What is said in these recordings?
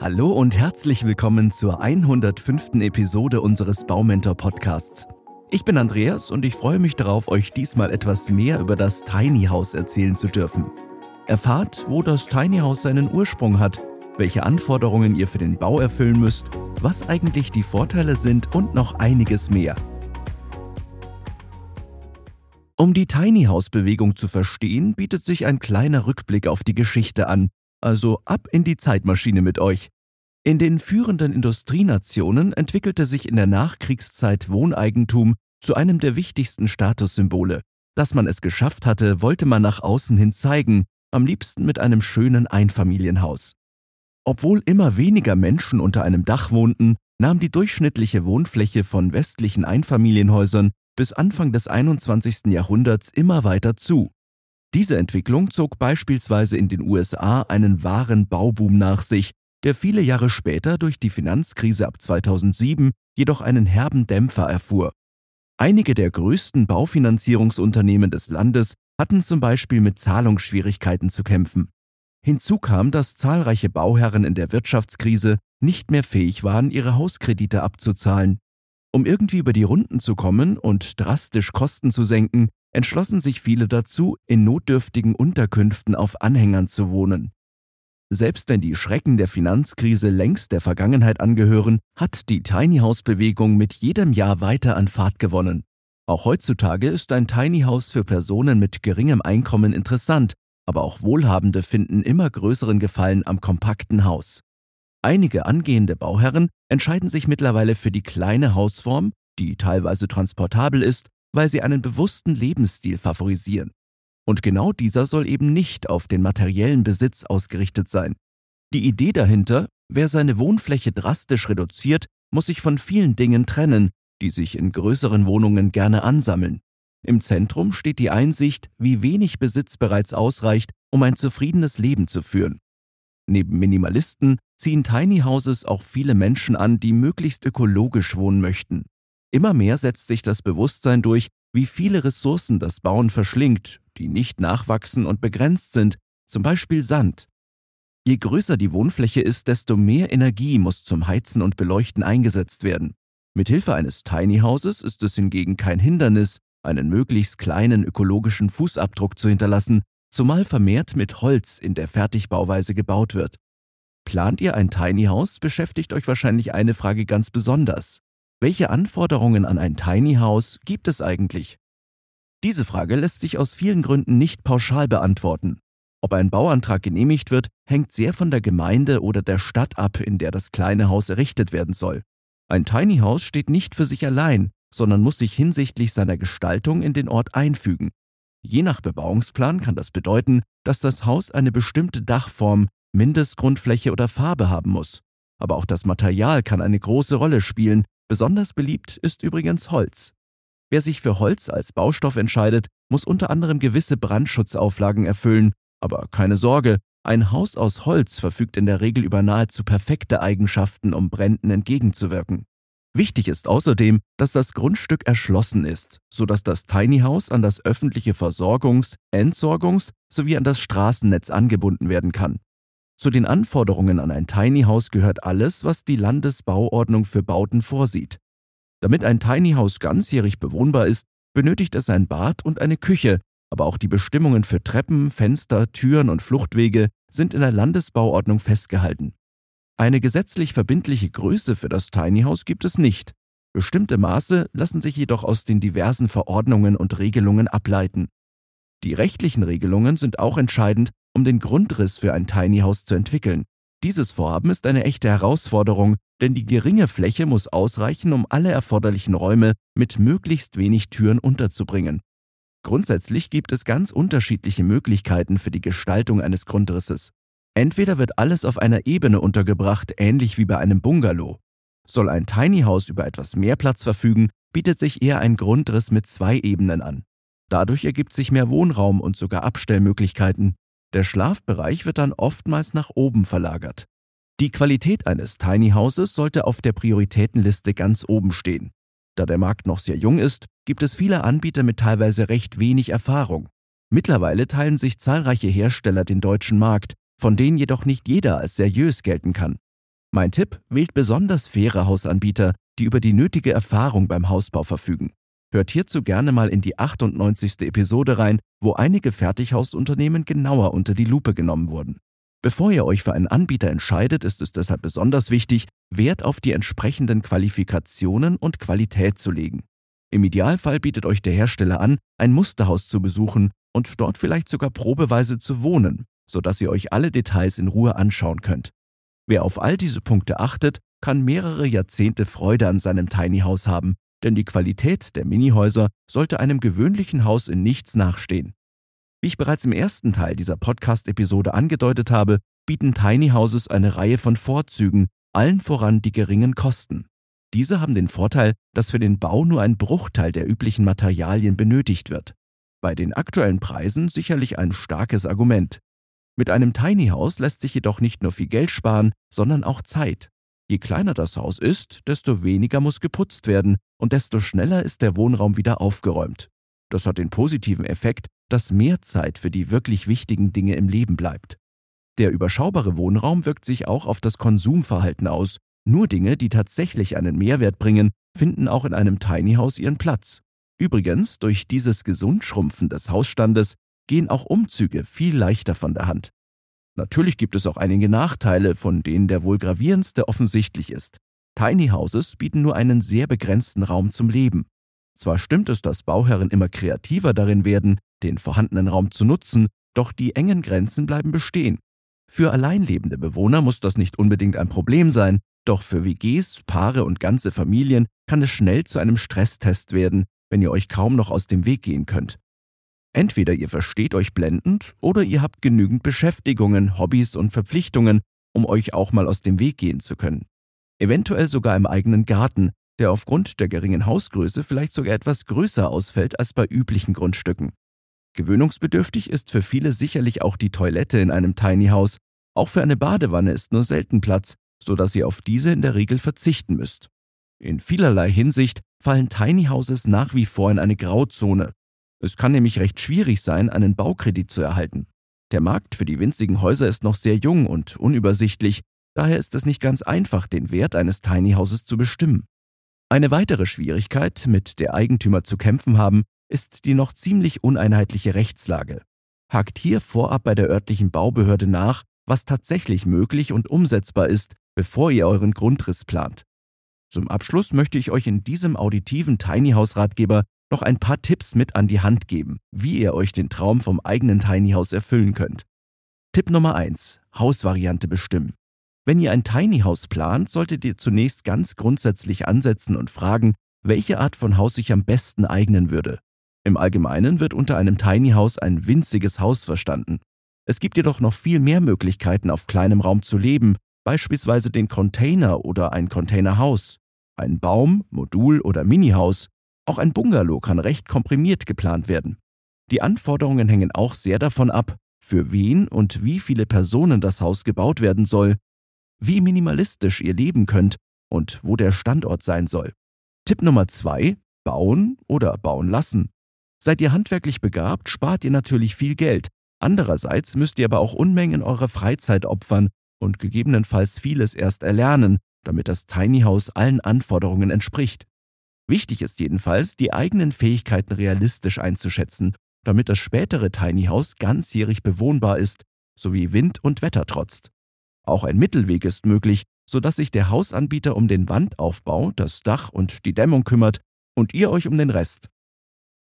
Hallo und herzlich willkommen zur 105. Episode unseres Baumentor Podcasts. Ich bin Andreas und ich freue mich darauf, euch diesmal etwas mehr über das Tiny House erzählen zu dürfen. Erfahrt, wo das Tiny House seinen Ursprung hat, welche Anforderungen ihr für den Bau erfüllen müsst, was eigentlich die Vorteile sind und noch einiges mehr. Um die Tiny House Bewegung zu verstehen, bietet sich ein kleiner Rückblick auf die Geschichte an, also ab in die Zeitmaschine mit euch. In den führenden Industrienationen entwickelte sich in der Nachkriegszeit Wohneigentum zu einem der wichtigsten Statussymbole. Dass man es geschafft hatte, wollte man nach außen hin zeigen, am liebsten mit einem schönen Einfamilienhaus. Obwohl immer weniger Menschen unter einem Dach wohnten, nahm die durchschnittliche Wohnfläche von westlichen Einfamilienhäusern bis Anfang des 21. Jahrhunderts immer weiter zu. Diese Entwicklung zog beispielsweise in den USA einen wahren Bauboom nach sich, der viele Jahre später durch die Finanzkrise ab 2007 jedoch einen herben Dämpfer erfuhr. Einige der größten Baufinanzierungsunternehmen des Landes hatten zum Beispiel mit Zahlungsschwierigkeiten zu kämpfen. Hinzu kam, dass zahlreiche Bauherren in der Wirtschaftskrise nicht mehr fähig waren, ihre Hauskredite abzuzahlen. Um irgendwie über die Runden zu kommen und drastisch Kosten zu senken, entschlossen sich viele dazu, in notdürftigen Unterkünften auf Anhängern zu wohnen. Selbst wenn die Schrecken der Finanzkrise längst der Vergangenheit angehören, hat die Tiny House Bewegung mit jedem Jahr weiter an Fahrt gewonnen. Auch heutzutage ist ein Tiny House für Personen mit geringem Einkommen interessant, aber auch Wohlhabende finden immer größeren Gefallen am kompakten Haus. Einige angehende Bauherren entscheiden sich mittlerweile für die kleine Hausform, die teilweise transportabel ist weil sie einen bewussten Lebensstil favorisieren. Und genau dieser soll eben nicht auf den materiellen Besitz ausgerichtet sein. Die Idee dahinter, wer seine Wohnfläche drastisch reduziert, muss sich von vielen Dingen trennen, die sich in größeren Wohnungen gerne ansammeln. Im Zentrum steht die Einsicht, wie wenig Besitz bereits ausreicht, um ein zufriedenes Leben zu führen. Neben Minimalisten ziehen Tiny Houses auch viele Menschen an, die möglichst ökologisch wohnen möchten. Immer mehr setzt sich das Bewusstsein durch, wie viele Ressourcen das Bauen verschlingt, die nicht nachwachsen und begrenzt sind, zum Beispiel Sand. Je größer die Wohnfläche ist, desto mehr Energie muss zum Heizen und Beleuchten eingesetzt werden. Mithilfe eines Tiny Houses ist es hingegen kein Hindernis, einen möglichst kleinen ökologischen Fußabdruck zu hinterlassen, zumal vermehrt mit Holz in der Fertigbauweise gebaut wird. Plant ihr ein Tiny House, beschäftigt euch wahrscheinlich eine Frage ganz besonders. Welche Anforderungen an ein Tiny House gibt es eigentlich? Diese Frage lässt sich aus vielen Gründen nicht pauschal beantworten. Ob ein Bauantrag genehmigt wird, hängt sehr von der Gemeinde oder der Stadt ab, in der das kleine Haus errichtet werden soll. Ein Tiny House steht nicht für sich allein, sondern muss sich hinsichtlich seiner Gestaltung in den Ort einfügen. Je nach Bebauungsplan kann das bedeuten, dass das Haus eine bestimmte Dachform, Mindestgrundfläche oder Farbe haben muss. Aber auch das Material kann eine große Rolle spielen, Besonders beliebt ist übrigens Holz. Wer sich für Holz als Baustoff entscheidet, muss unter anderem gewisse Brandschutzauflagen erfüllen, aber keine Sorge, ein Haus aus Holz verfügt in der Regel über nahezu perfekte Eigenschaften, um Bränden entgegenzuwirken. Wichtig ist außerdem, dass das Grundstück erschlossen ist, sodass das Tiny House an das öffentliche Versorgungs-, Entsorgungs- sowie an das Straßennetz angebunden werden kann. Zu den Anforderungen an ein Tiny House gehört alles, was die Landesbauordnung für Bauten vorsieht. Damit ein Tiny House ganzjährig bewohnbar ist, benötigt es ein Bad und eine Küche, aber auch die Bestimmungen für Treppen, Fenster, Türen und Fluchtwege sind in der Landesbauordnung festgehalten. Eine gesetzlich verbindliche Größe für das Tiny House gibt es nicht. Bestimmte Maße lassen sich jedoch aus den diversen Verordnungen und Regelungen ableiten. Die rechtlichen Regelungen sind auch entscheidend, um den Grundriss für ein Tiny House zu entwickeln. Dieses Vorhaben ist eine echte Herausforderung, denn die geringe Fläche muss ausreichen, um alle erforderlichen Räume mit möglichst wenig Türen unterzubringen. Grundsätzlich gibt es ganz unterschiedliche Möglichkeiten für die Gestaltung eines Grundrisses. Entweder wird alles auf einer Ebene untergebracht, ähnlich wie bei einem Bungalow. Soll ein Tiny House über etwas mehr Platz verfügen, bietet sich eher ein Grundriss mit zwei Ebenen an. Dadurch ergibt sich mehr Wohnraum und sogar Abstellmöglichkeiten. Der Schlafbereich wird dann oftmals nach oben verlagert. Die Qualität eines Tiny Houses sollte auf der Prioritätenliste ganz oben stehen. Da der Markt noch sehr jung ist, gibt es viele Anbieter mit teilweise recht wenig Erfahrung. Mittlerweile teilen sich zahlreiche Hersteller den deutschen Markt, von denen jedoch nicht jeder als seriös gelten kann. Mein Tipp, wählt besonders faire Hausanbieter, die über die nötige Erfahrung beim Hausbau verfügen. Hört hierzu gerne mal in die 98. Episode rein, wo einige Fertighausunternehmen genauer unter die Lupe genommen wurden. Bevor ihr euch für einen Anbieter entscheidet, ist es deshalb besonders wichtig, Wert auf die entsprechenden Qualifikationen und Qualität zu legen. Im Idealfall bietet euch der Hersteller an, ein Musterhaus zu besuchen und dort vielleicht sogar probeweise zu wohnen, sodass ihr euch alle Details in Ruhe anschauen könnt. Wer auf all diese Punkte achtet, kann mehrere Jahrzehnte Freude an seinem Tiny House haben, denn die Qualität der Minihäuser sollte einem gewöhnlichen Haus in nichts nachstehen. Wie ich bereits im ersten Teil dieser Podcast-Episode angedeutet habe, bieten Tiny Houses eine Reihe von Vorzügen, allen voran die geringen Kosten. Diese haben den Vorteil, dass für den Bau nur ein Bruchteil der üblichen Materialien benötigt wird. Bei den aktuellen Preisen sicherlich ein starkes Argument. Mit einem Tiny House lässt sich jedoch nicht nur viel Geld sparen, sondern auch Zeit. Je kleiner das Haus ist, desto weniger muss geputzt werden und desto schneller ist der Wohnraum wieder aufgeräumt. Das hat den positiven Effekt, dass mehr Zeit für die wirklich wichtigen Dinge im Leben bleibt. Der überschaubare Wohnraum wirkt sich auch auf das Konsumverhalten aus. Nur Dinge, die tatsächlich einen Mehrwert bringen, finden auch in einem Tiny House ihren Platz. Übrigens, durch dieses Gesundschrumpfen des Hausstandes gehen auch Umzüge viel leichter von der Hand. Natürlich gibt es auch einige Nachteile, von denen der wohl gravierendste offensichtlich ist. Tiny Houses bieten nur einen sehr begrenzten Raum zum Leben. Zwar stimmt es, dass Bauherren immer kreativer darin werden, den vorhandenen Raum zu nutzen, doch die engen Grenzen bleiben bestehen. Für alleinlebende Bewohner muss das nicht unbedingt ein Problem sein, doch für WGs, Paare und ganze Familien kann es schnell zu einem Stresstest werden, wenn ihr euch kaum noch aus dem Weg gehen könnt. Entweder ihr versteht euch blendend oder ihr habt genügend Beschäftigungen, Hobbys und Verpflichtungen, um euch auch mal aus dem Weg gehen zu können. Eventuell sogar im eigenen Garten, der aufgrund der geringen Hausgröße vielleicht sogar etwas größer ausfällt als bei üblichen Grundstücken. Gewöhnungsbedürftig ist für viele sicherlich auch die Toilette in einem Tiny House. Auch für eine Badewanne ist nur selten Platz, sodass ihr auf diese in der Regel verzichten müsst. In vielerlei Hinsicht fallen Tiny Houses nach wie vor in eine Grauzone. Es kann nämlich recht schwierig sein, einen Baukredit zu erhalten. Der Markt für die winzigen Häuser ist noch sehr jung und unübersichtlich, daher ist es nicht ganz einfach, den Wert eines Tiny Houses zu bestimmen. Eine weitere Schwierigkeit, mit der Eigentümer zu kämpfen haben, ist die noch ziemlich uneinheitliche Rechtslage. Hakt hier vorab bei der örtlichen Baubehörde nach, was tatsächlich möglich und umsetzbar ist, bevor ihr euren Grundriss plant. Zum Abschluss möchte ich euch in diesem auditiven Tiny House Ratgeber noch ein paar Tipps mit an die Hand geben, wie ihr euch den Traum vom eigenen Tiny House erfüllen könnt. Tipp Nummer 1. Hausvariante bestimmen. Wenn ihr ein Tiny House plant, solltet ihr zunächst ganz grundsätzlich ansetzen und fragen, welche Art von Haus sich am besten eignen würde. Im Allgemeinen wird unter einem Tiny House ein winziges Haus verstanden. Es gibt jedoch noch viel mehr Möglichkeiten, auf kleinem Raum zu leben, beispielsweise den Container oder ein Containerhaus, ein Baum, Modul oder Minihaus. Auch ein Bungalow kann recht komprimiert geplant werden. Die Anforderungen hängen auch sehr davon ab, für wen und wie viele Personen das Haus gebaut werden soll, wie minimalistisch ihr leben könnt und wo der Standort sein soll. Tipp Nummer zwei: Bauen oder bauen lassen. Seid ihr handwerklich begabt, spart ihr natürlich viel Geld. Andererseits müsst ihr aber auch Unmengen eurer Freizeit opfern und gegebenenfalls vieles erst erlernen, damit das Tiny House allen Anforderungen entspricht. Wichtig ist jedenfalls, die eigenen Fähigkeiten realistisch einzuschätzen, damit das spätere Tiny House ganzjährig bewohnbar ist, sowie Wind und Wetter trotzt. Auch ein Mittelweg ist möglich, sodass sich der Hausanbieter um den Wandaufbau, das Dach und die Dämmung kümmert und ihr euch um den Rest.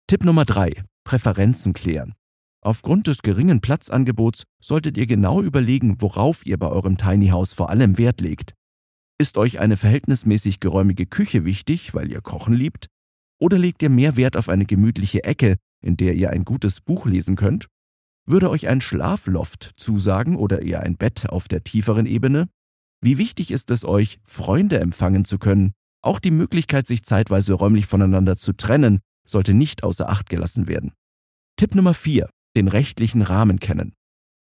Tipp Nummer 3. Präferenzen klären. Aufgrund des geringen Platzangebots solltet ihr genau überlegen, worauf ihr bei eurem Tiny House vor allem Wert legt. Ist euch eine verhältnismäßig geräumige Küche wichtig, weil ihr Kochen liebt? Oder legt ihr mehr Wert auf eine gemütliche Ecke, in der ihr ein gutes Buch lesen könnt? Würde euch ein Schlafloft zusagen oder eher ein Bett auf der tieferen Ebene? Wie wichtig ist es euch, Freunde empfangen zu können? Auch die Möglichkeit, sich zeitweise räumlich voneinander zu trennen, sollte nicht außer Acht gelassen werden. Tipp Nummer 4. Den rechtlichen Rahmen kennen.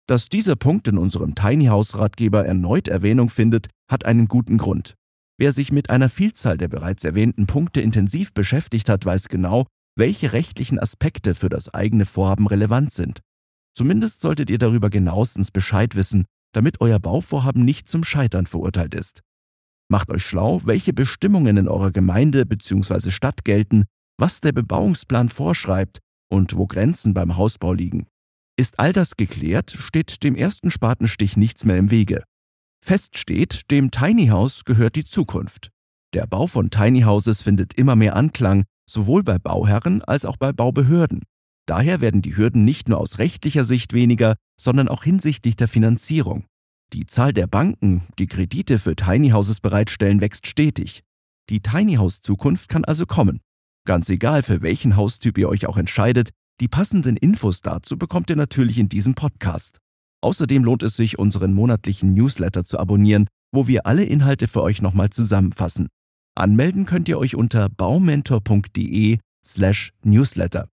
Dass dieser Punkt in unserem Tiny House Ratgeber erneut Erwähnung findet, hat einen guten Grund. Wer sich mit einer Vielzahl der bereits erwähnten Punkte intensiv beschäftigt hat, weiß genau, welche rechtlichen Aspekte für das eigene Vorhaben relevant sind. Zumindest solltet ihr darüber genauestens Bescheid wissen, damit euer Bauvorhaben nicht zum Scheitern verurteilt ist. Macht euch schlau, welche Bestimmungen in eurer Gemeinde bzw. Stadt gelten, was der Bebauungsplan vorschreibt und wo Grenzen beim Hausbau liegen. Ist all das geklärt, steht dem ersten Spatenstich nichts mehr im Wege. Fest steht, dem Tiny House gehört die Zukunft. Der Bau von Tiny Houses findet immer mehr Anklang, sowohl bei Bauherren als auch bei Baubehörden. Daher werden die Hürden nicht nur aus rechtlicher Sicht weniger, sondern auch hinsichtlich der Finanzierung. Die Zahl der Banken, die Kredite für Tiny Houses bereitstellen, wächst stetig. Die Tiny House Zukunft kann also kommen. Ganz egal, für welchen Haustyp ihr euch auch entscheidet, die passenden Infos dazu bekommt ihr natürlich in diesem Podcast. Außerdem lohnt es sich, unseren monatlichen Newsletter zu abonnieren, wo wir alle Inhalte für euch nochmal zusammenfassen. Anmelden könnt ihr euch unter baumentor.de slash newsletter.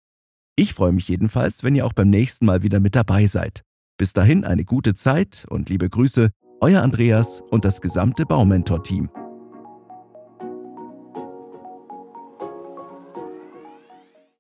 Ich freue mich jedenfalls, wenn ihr auch beim nächsten Mal wieder mit dabei seid. Bis dahin eine gute Zeit und liebe Grüße, euer Andreas und das gesamte Baumentor-Team.